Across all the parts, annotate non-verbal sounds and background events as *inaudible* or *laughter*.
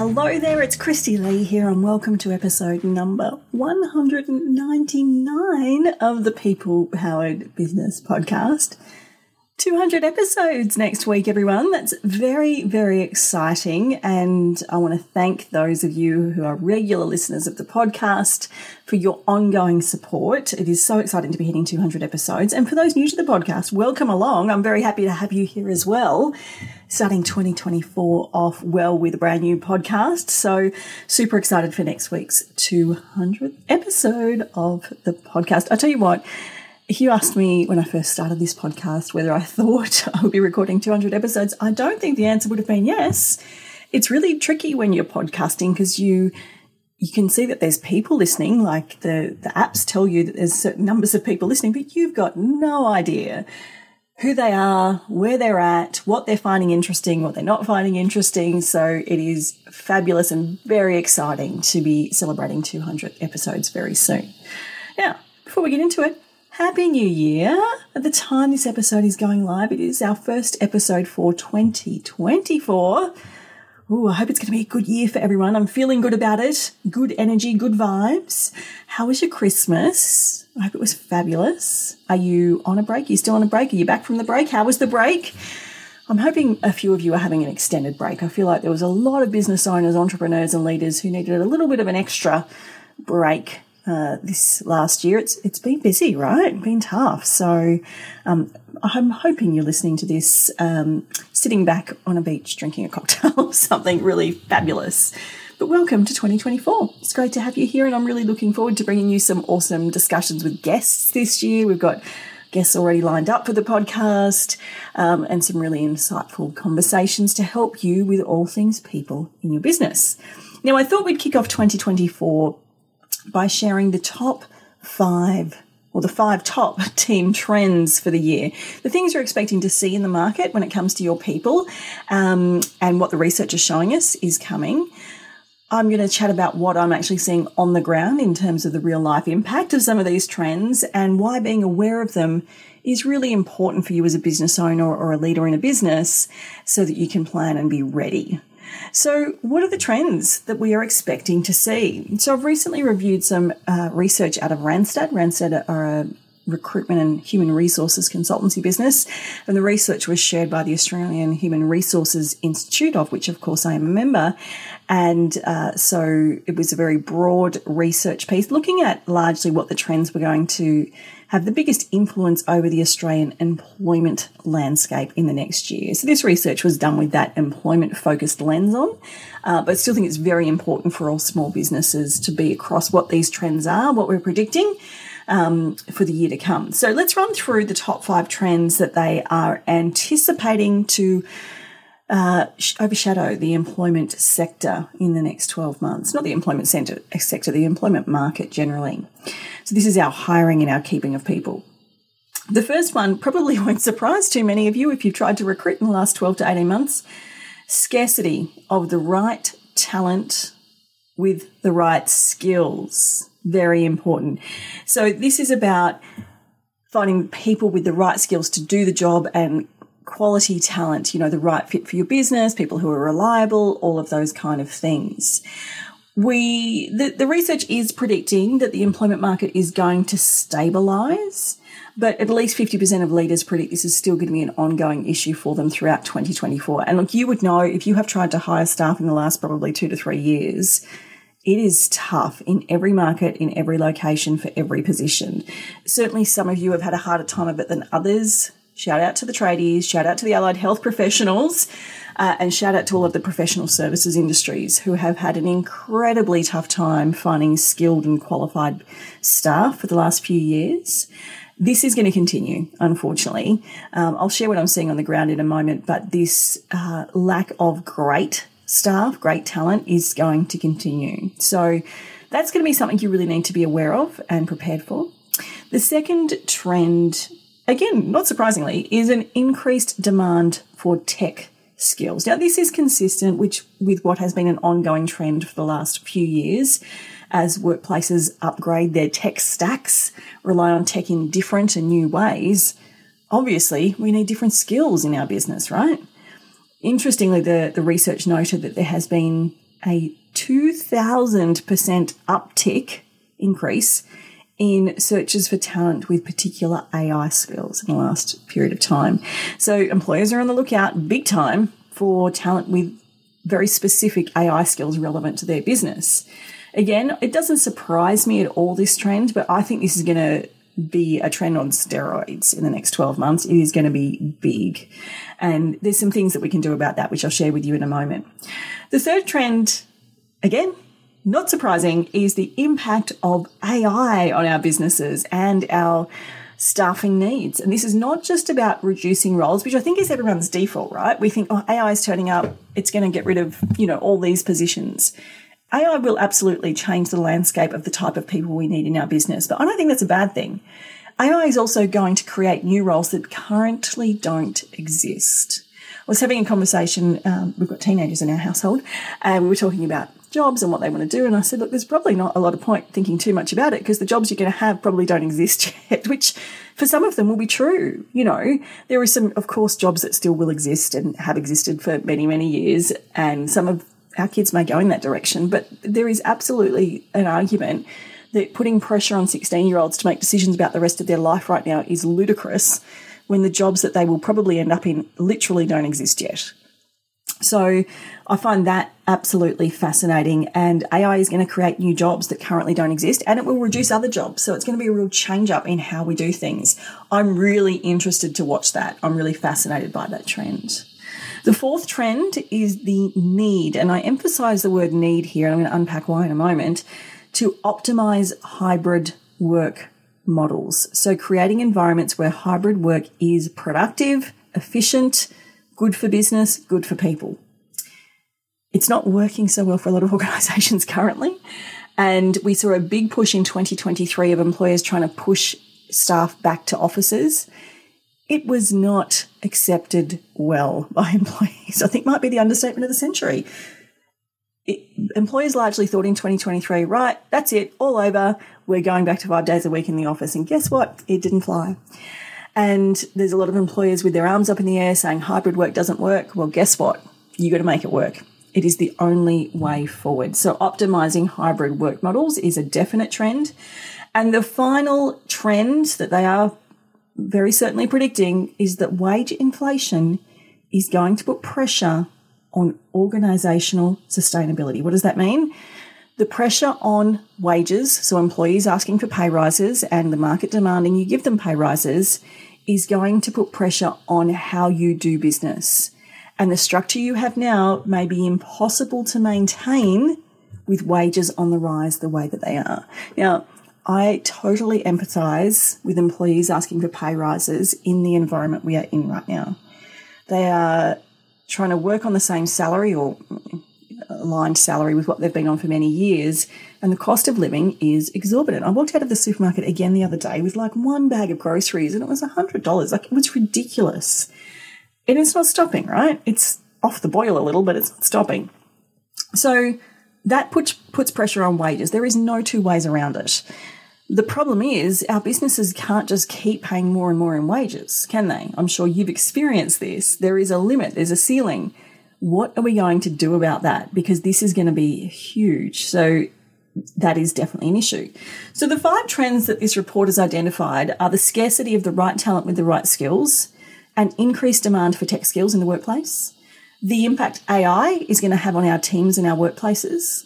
Hello there, it's Christy Lee here, and welcome to episode number 199 of the People Powered Business Podcast. 200 episodes next week, everyone. That's very, very exciting. And I want to thank those of you who are regular listeners of the podcast for your ongoing support. It is so exciting to be hitting 200 episodes. And for those new to the podcast, welcome along. I'm very happy to have you here as well. Starting 2024 off well with a brand new podcast. So super excited for next week's 200th episode of the podcast. I tell you what, you asked me when I first started this podcast whether I *laughs* thought I would be recording 200 episodes, I don't think the answer would have been yes. It's really tricky when you're podcasting because you you can see that there's people listening, like the, the apps tell you that there's certain numbers of people listening, but you've got no idea who they are, where they're at, what they're finding interesting, what they're not finding interesting. So it is fabulous and very exciting to be celebrating 200 episodes very soon. Now, before we get into it, Happy New Year! At the time this episode is going live, it is our first episode for 2024. Ooh, I hope it's going to be a good year for everyone. I'm feeling good about it. Good energy, good vibes. How was your Christmas? I hope it was fabulous. Are you on a break? Are you still on a break? Are you back from the break? How was the break? I'm hoping a few of you are having an extended break. I feel like there was a lot of business owners, entrepreneurs, and leaders who needed a little bit of an extra break uh, this last year. It's it's been busy, right? Been tough. So um, I'm hoping you're listening to this um, sitting back on a beach drinking a cocktail *laughs* or something really fabulous. But welcome to 2024. It's great to have you here, and I'm really looking forward to bringing you some awesome discussions with guests this year. We've got guests already lined up for the podcast um, and some really insightful conversations to help you with all things people in your business. Now, I thought we'd kick off 2024 by sharing the top five or the five top *laughs* team trends for the year, the things you're expecting to see in the market when it comes to your people, um, and what the research is showing us is coming. I'm going to chat about what I'm actually seeing on the ground in terms of the real life impact of some of these trends and why being aware of them is really important for you as a business owner or a leader in a business so that you can plan and be ready. So, what are the trends that we are expecting to see? So, I've recently reviewed some uh, research out of Randstad. Randstad are a recruitment and human resources consultancy business, and the research was shared by the Australian Human Resources Institute, of which, of course, I am a member. And uh, so it was a very broad research piece looking at largely what the trends were going to have the biggest influence over the Australian employment landscape in the next year. So this research was done with that employment focused lens on, uh, but still think it's very important for all small businesses to be across what these trends are, what we're predicting. Um, for the year to come. So let's run through the top five trends that they are anticipating to uh, overshadow the employment sector in the next 12 months. Not the employment sector, sector, the employment market generally. So this is our hiring and our keeping of people. The first one probably *laughs* won't surprise too many of you if you've tried to recruit in the last 12 to 18 months. Scarcity of the right talent with the right skills. Very important. So this is about finding people with the right skills to do the job and quality talent, you know, the right fit for your business, people who are reliable, all of those kind of things. We, the, the research is predicting that the employment market is going to stabilize, but at least 50% of leaders predict this is still going to be an ongoing issue for them throughout 2024. And look, you would know if you have tried to hire staff in the last probably two to three years, it is tough in every market, in every location, for every position. Certainly, some of you have had a harder time of it than others. Shout out to the tradies, shout out to the allied health professionals. Uh, and shout out to all of the professional services industries who have had an incredibly tough time finding skilled and qualified staff for the last few years. This is going to continue, unfortunately. Um, I'll share what I'm seeing on the ground in a moment, but this uh, lack of great staff, great talent is going to continue. So that's going to be something you really need to be aware of and prepared for. The second trend, again, not surprisingly, is an increased demand for tech skills. Now, this is consistent which, with what has been an ongoing trend for the last few years as workplaces upgrade their tech stacks, rely on tech in different and new ways. Obviously, we need different skills in our business, right? Interestingly, the, the research noted that there has been a 2000% uptick increase in searches for talent with particular AI skills in the last period of time. So employers are on the lookout big time for talent with very specific AI skills relevant to their business. Again, it doesn't surprise me at all this trend, but I think this is going to be a trend on steroids in the next 12 months. It is going to be big. And there's some things that we can do about that, which I'll share with you in a moment. The third trend, again, not surprising, is the impact of AI on our businesses and our staffing needs. And this is not just about reducing roles, which I think is everyone's default, right? We think, oh, AI is turning up, it's going to get rid of, you know, all these positions. AI will absolutely change the landscape of the type of people we need in our business, but I don't think that's a bad thing. AI is also going to create new roles that currently don't exist. I was having a conversation, um, we've got teenagers in our household, and we were talking about jobs and what they want to do. And I said, look, there's probably not a lot of point thinking too much about it because the jobs you're going to have probably don't exist *laughs* yet, which for some of them will be true. You know, there are some, of course, jobs that still will exist and have existed for many, many years. And some of our kids may go in that direction, but there is absolutely an argument that putting pressure on 16 year olds to make decisions about the rest of their life right now is ludicrous when the jobs that they will probably end up in literally don't exist yet. So I find that absolutely fascinating. And AI is going to create new jobs that currently don't exist and it will reduce other jobs. So it's going to be a real change up in how we do things. I'm really interested to watch that. I'm really fascinated by that trend. The fourth trend is the need, and I emphasize the word need here, and I'm going to unpack why in a moment, to optimize hybrid work models. So, creating environments where hybrid work is productive, efficient, good for business, good for people. It's not working so well for a lot of *laughs* organizations currently. And we saw a big push in 2023 of employers trying to push staff back to offices it was not accepted well *laughs* by employees. I think might be the understatement of the century. It, employers largely thought in 2023, right, that's it, all over. We're going back to five days a week in the office. And guess what? It didn't fly. And there's a lot of employers with their arms up in the air saying hybrid work doesn't work. Well, guess what? You got to make it work. It is the only way forward. So optimizing hybrid work models is a definite trend. And the final trend that they are very certainly predicting is that wage inflation is going to put pressure on organizational sustainability. What does that mean? The pressure on wages, so employees asking for pay rises and the market demanding you give them pay rises, is going to put pressure on how you do business. And the structure you have now may be impossible to maintain with wages on the rise the way that they are. Now, I totally empathise with employees asking for pay rises in the environment we are in right now. They are trying to work on the same salary or aligned salary with what they've been on for many years, and the cost of living is exorbitant. I walked out of the supermarket again the other day with like one bag of groceries, and it was $100. Like, it was ridiculous. And it's not stopping, right? It's off the boil a little, but it's not stopping. So that puts, puts pressure on wages. There is no two ways around it. The problem is, our businesses can't just keep paying more and more in wages, can they? I'm sure you've experienced this. There is a limit, there's a ceiling. What are we going to do about that? Because this is going to be huge. So, that is definitely an issue. So, the five trends that this report has identified are the scarcity of the right talent with the right skills, and increased demand for tech skills in the workplace, the impact AI is going to have on our teams and our workplaces,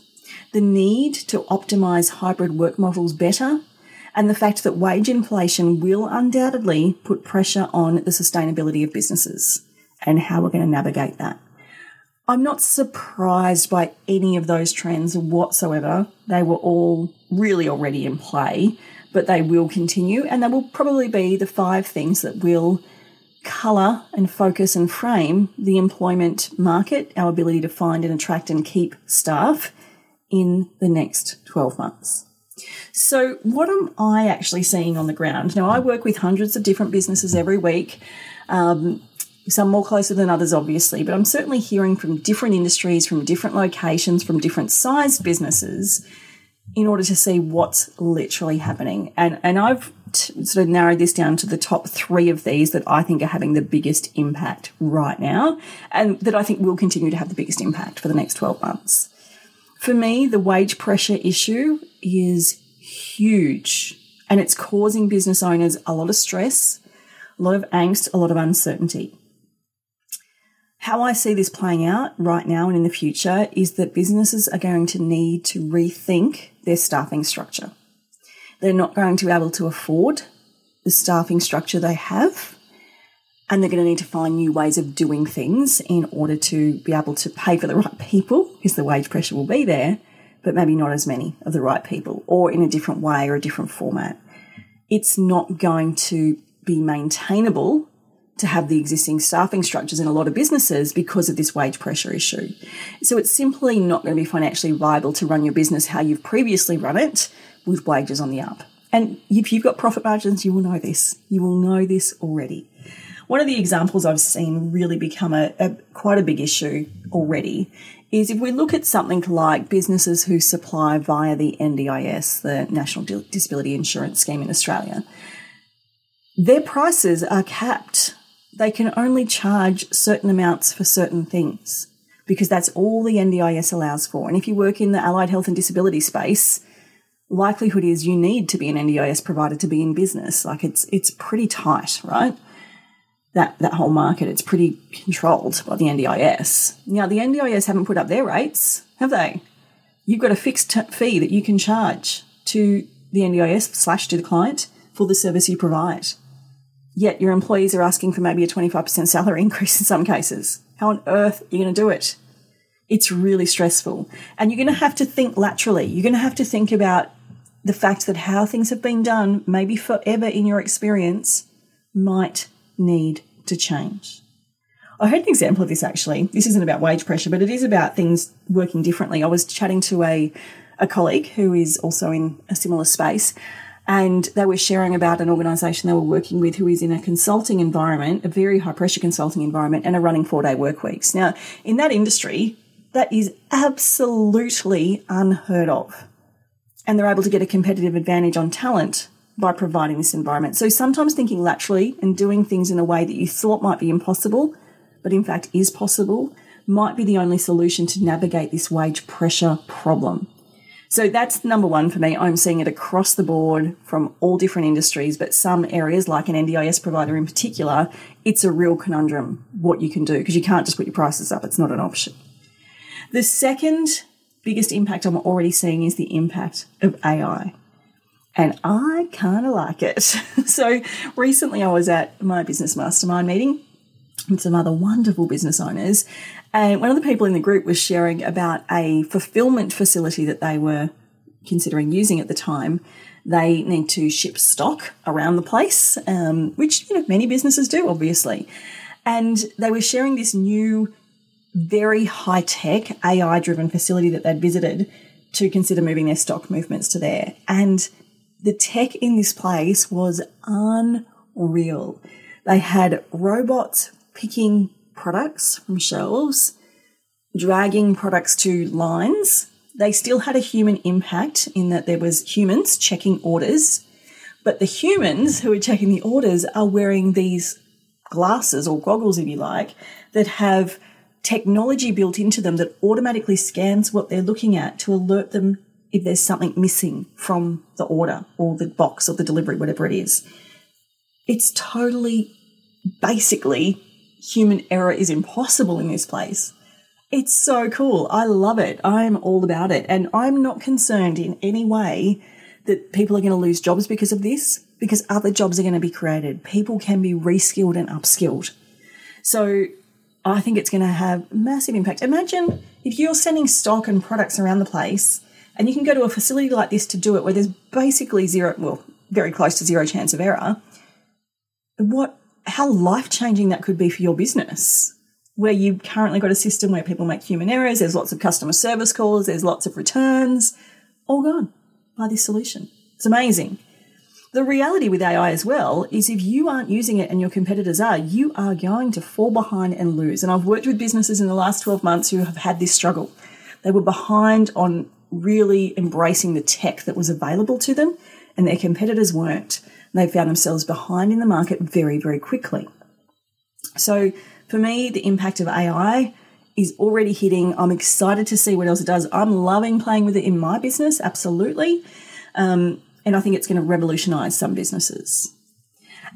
the need to optimize hybrid work models better and the fact that wage inflation will undoubtedly put pressure on the sustainability of businesses and how we're going to navigate that. I'm not surprised by any of those trends whatsoever. They were all really already in play, but they will continue and they will probably be the five things that will colour and focus and frame the employment market, our ability to find and attract and keep staff in the next 12 months. So, what am I actually seeing on the ground? Now, I work with hundreds of different businesses every week. Um, some more closer than others, obviously, but I'm certainly hearing from different industries, from different locations, from different sized businesses in order to see what's literally happening. And, and I've t- sort of narrowed this down to the top three of these that I think are having the biggest impact right now, and that I think will continue to have the biggest impact for the next 12 months. For me, the wage pressure issue is huge and it's causing business owners a lot of stress, a lot of angst, a lot of uncertainty. How I see this playing out right now and in the future is that businesses are going to need to rethink their staffing structure. They're not going to be able to afford the staffing structure they have, and they're going to need to find new ways of doing things in order to be able to pay for the *laughs* right people, because the wage pressure will be there, but maybe not as many of the right people, or in a different way or a different format. It's not going to be maintainable to have the existing staffing structures in a lot of businesses because of this wage pressure issue. So it's simply not going to be financially viable to run your business how you've previously run it with wages on the up. And if you've got profit margins, you will know this. You will know this already. One of the examples I've seen really become a, a quite a big issue already is if we look at something like businesses who supply via the NDIS, the National Disability Insurance Scheme in Australia, their prices are capped they can only charge certain amounts for certain things because that's all the NDIS allows for. And if you work in the allied health and disability space, likelihood is you need to be an NDIS provider to be in business. Like it's it's pretty tight, right? That that whole market, it's pretty controlled by the NDIS. Now the NDIS haven't put up their rates, have they? You've got a fixed t- fee that you can charge to the NDIS slash to the client for the service you provide yet your employees are asking for maybe a 25% salary *laughs* increase in some cases. How on earth are you going to do it? It's really stressful. And you're going to have to think laterally. You're going to have to think about the fact that how things have been done, maybe forever in your experience, might need to change. I heard an example of this actually. This isn't about wage pressure, but it is about things working differently. I was chatting to a, a colleague who is also in a similar space, and they were sharing about an organisation they were working with who is in a consulting environment, a very high pressure consulting environment, and are running four day work weeks. Now, in that industry, that is absolutely unheard of. And they're able to get a competitive advantage on talent by providing this environment. So sometimes thinking laterally and doing things in a way that you thought might be impossible, but in fact is possible, might be the only solution to navigate this wage pressure problem. So that's number one for me. I'm seeing it across the board from all different industries, but some areas, like an NDIS provider in particular, it's a real conundrum what you can do because you can't just put your prices up. It's not an option. The second biggest impact I'm already seeing is the impact of AI. And I kind of like it. *laughs* so recently I was at my business mastermind meeting with some other wonderful business owners. And one of the people in the group was sharing about a fulfillment facility that they were considering using at the time. They need to ship stock around the place, um, which you know many businesses do, obviously. And they were sharing this new, very high tech AI driven facility that they'd visited to consider moving their stock movements to there. And the tech in this place was unreal. They had robots picking products from shelves, dragging products to lines. They still had a human impact in that there was humans checking orders, but the humans who are checking the orders are wearing these glasses or goggles, if you like, that have technology built into them that automatically scans what they're looking at to alert them if there's something missing from the order or the box or the delivery, whatever it is. It's totally basically human error is impossible in this place. It's so cool. I love it. I'm all about it. And I'm not concerned in any way that people are going to lose jobs because of this, because other jobs are going to be created. People can be reskilled and upskilled. So I think it's going to have massive impact. Imagine if you're sending stock and products around the place and you can go to a facility like this to do it where there's basically zero, well, very close to zero chance of error. What, how life changing that could be for your business where you've currently got a system where people make human errors, there's lots of customer service calls, there's lots of returns, all gone by this solution. It's amazing. The reality with AI as well is if you aren't using it and your competitors are, you are going to fall behind and lose. And I've worked with businesses in the last 12 months who have had this struggle. They were behind on really embracing the tech that was available to them, and their competitors weren't. They found themselves behind in the market very, very quickly. So, for me, the impact of AI is already hitting. I'm excited to see what else it does. I'm loving playing with it in my business, absolutely. Um, and I think it's going to revolutionize some businesses.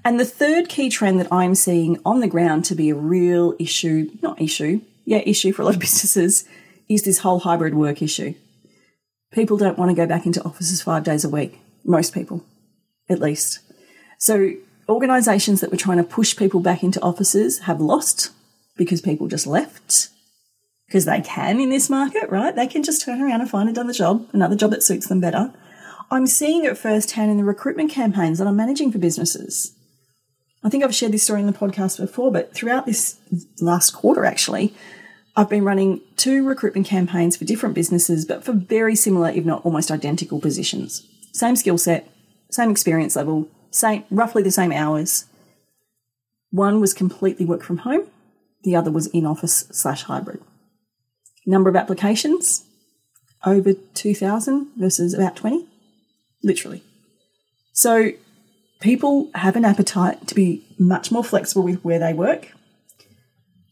And the third key trend that I'm seeing on the ground to be a real issue, not issue, yeah, issue for a lot of *laughs* businesses, is this whole hybrid work issue. People don't want to go back into offices five days a week, most people, at least. So organisations that were trying to push people back into offices have lost because people just left because they can in this market, right? They can just turn around and find another job, another job that suits them better. I'm seeing it firsthand in the recruitment campaigns that I'm managing for businesses. I think I've shared this story in the podcast before, but throughout this last quarter, actually, I've been running two recruitment campaigns for different businesses, but for very similar, if not almost identical positions. Same skill set, same experience level, same, roughly the same hours. One was completely work from home, the other was in office slash hybrid. Number of applications over 2,000 versus about 20, literally. So people have an appetite to be much more flexible with where they work.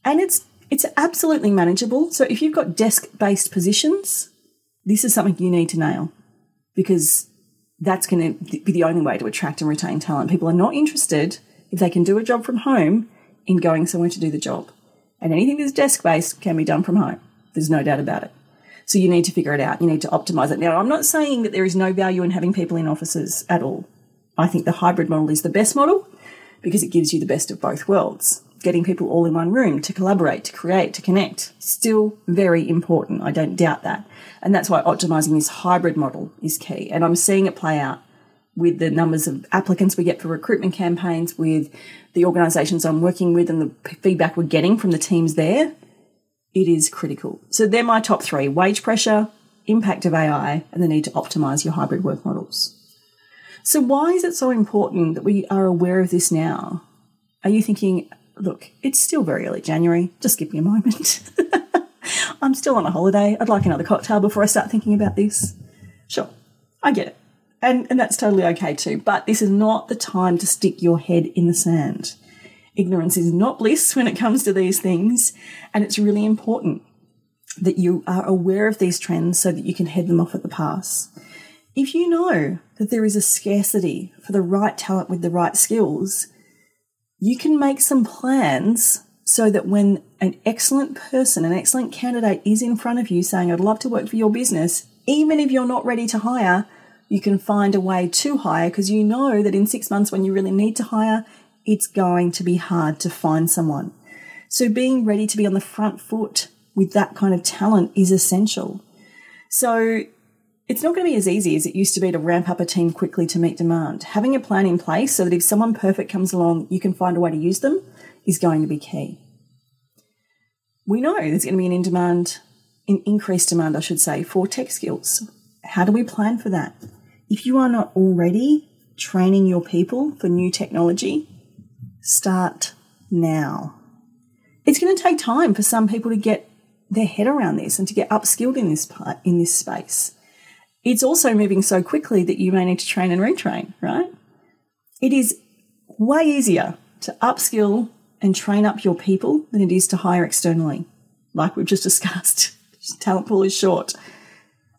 And it's it's absolutely manageable. So if you've got desk-based positions, this is something you need to nail because that's going to be the only way to attract and retain talent. People are not interested if they can do a job from home in going somewhere to do the job. And anything that's desk based can be done from home. There's no doubt about it. So you need to figure it out. You need to optimize it. Now, I'm not saying that there is no value in having people in offices at all. I think the hybrid model is the best model because it gives you the best of both worlds. Getting people all in one room to collaborate, to create, to connect, still very important. I don't doubt that. And that's why optimizing this hybrid model is key. And I'm seeing it play out with the numbers of applicants we get for recruitment campaigns, with the organisations I'm working with, and the feedback we're getting from the teams there. It is critical. So they're my top three wage pressure, impact of AI, and the need to optimize your hybrid work models. So, why is it so important that we are aware of this now? Are you thinking, look, it's still very early January, just give me a moment? *laughs* I'm still on a holiday. I'd like another cocktail before I start thinking about this. Sure, I get it. And, and that's totally okay too. But this is not the time to stick your head in the sand. Ignorance is not bliss when it comes to these things. And it's really important that you are aware of these trends so that you can head them off at the pass. If you know that there is a scarcity for the right talent with the right skills, you can make some plans so that when an excellent person, an excellent candidate is in front of you saying, I'd love to work for your business, even if you're not ready to hire, you can find a way to hire because you know that in six months when you really need to hire, it's going to be hard to find someone. So being ready to be on the front foot with that kind of talent is essential. So it's not going to be as easy as it used to be to ramp up a team quickly to meet demand. Having a plan in place so that if someone perfect comes along, you can find a way to use them is going to be key. We know there's going to be an in demand, an increased demand, I should say, for tech skills. How do we plan for that? If you are not already training your people for new technology, start now. It's going to take time for some people to get their head around this and to get upskilled in this part in this space. It's also moving so quickly that you may need to train and retrain, right? It is way easier to upskill and train up your people than it is to hire externally. Like we've just *laughs* discussed, talent pool is short.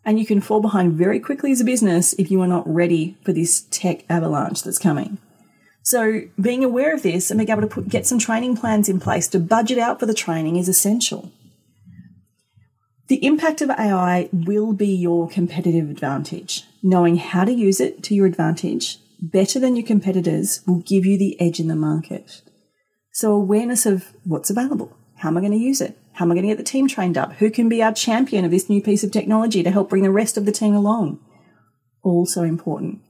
And you can fall behind very quickly as a business if you are not ready for this tech avalanche that's coming. So, being aware of this and being able to put, get some training plans in place to budget out for the training is essential. The impact of AI will be your competitive advantage. Knowing how to use it to your advantage better than your competitors will give you the edge in the market. So, awareness of what's available, How am I going to use it? How am I going to get the team trained up? Who can be our champion of this new piece of technology to help bring the rest of the team along? Also important.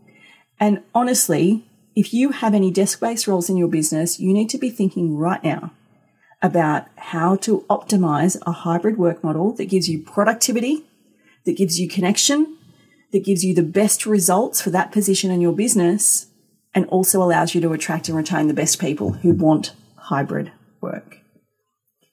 And honestly, if you have any desk based roles in your business, you need to be thinking right now about how to optimize a hybrid work model that gives you productivity, that gives you connection, that gives you the best results for that position in your business, and also allows you to attract and retain the best people who want hybrid work.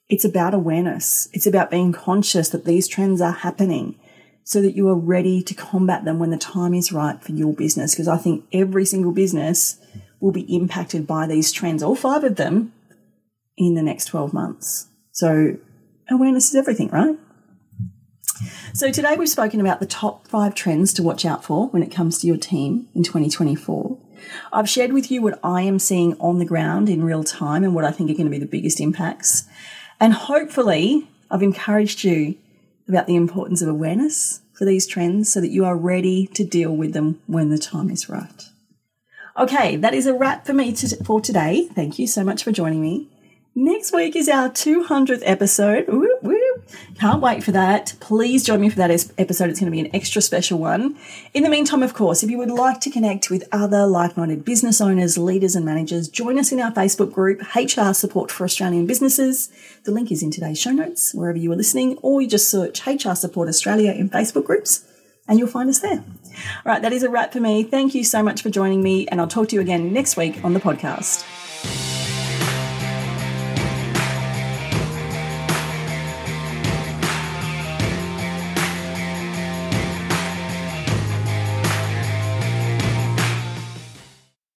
It's about awareness. It's about being conscious that these trends are happening so that you are ready to combat them when the time is right for your business. Because I think every single business will be impacted by these trends, all five of them, in the next 12 months. So awareness is everything, right? So today we've spoken about the top five trends to watch out for when it comes to your team in 2024. I've shared with you what I am seeing on the ground in real time and what I think are going to be the biggest impacts. And hopefully I've encouraged you about the importance of awareness for these trends so that you are ready to deal with them when the time is right. Okay, that is a wrap for me to, for today. Thank you so much for joining me. Next week is our 200th episode. Can't wait for that. Please join me for that episode. It's going to be an extra special one. In the meantime, of course, if you would like to connect with other like minded business owners, leaders, and managers, join us in our Facebook group, HR Support for Australian Businesses. The link is in today's show notes, wherever you are listening, or you just search HR Support Australia in Facebook groups and you'll find us there. All right, that is a wrap for me. Thank you so much for joining me, and I'll talk to you again next week on the podcast.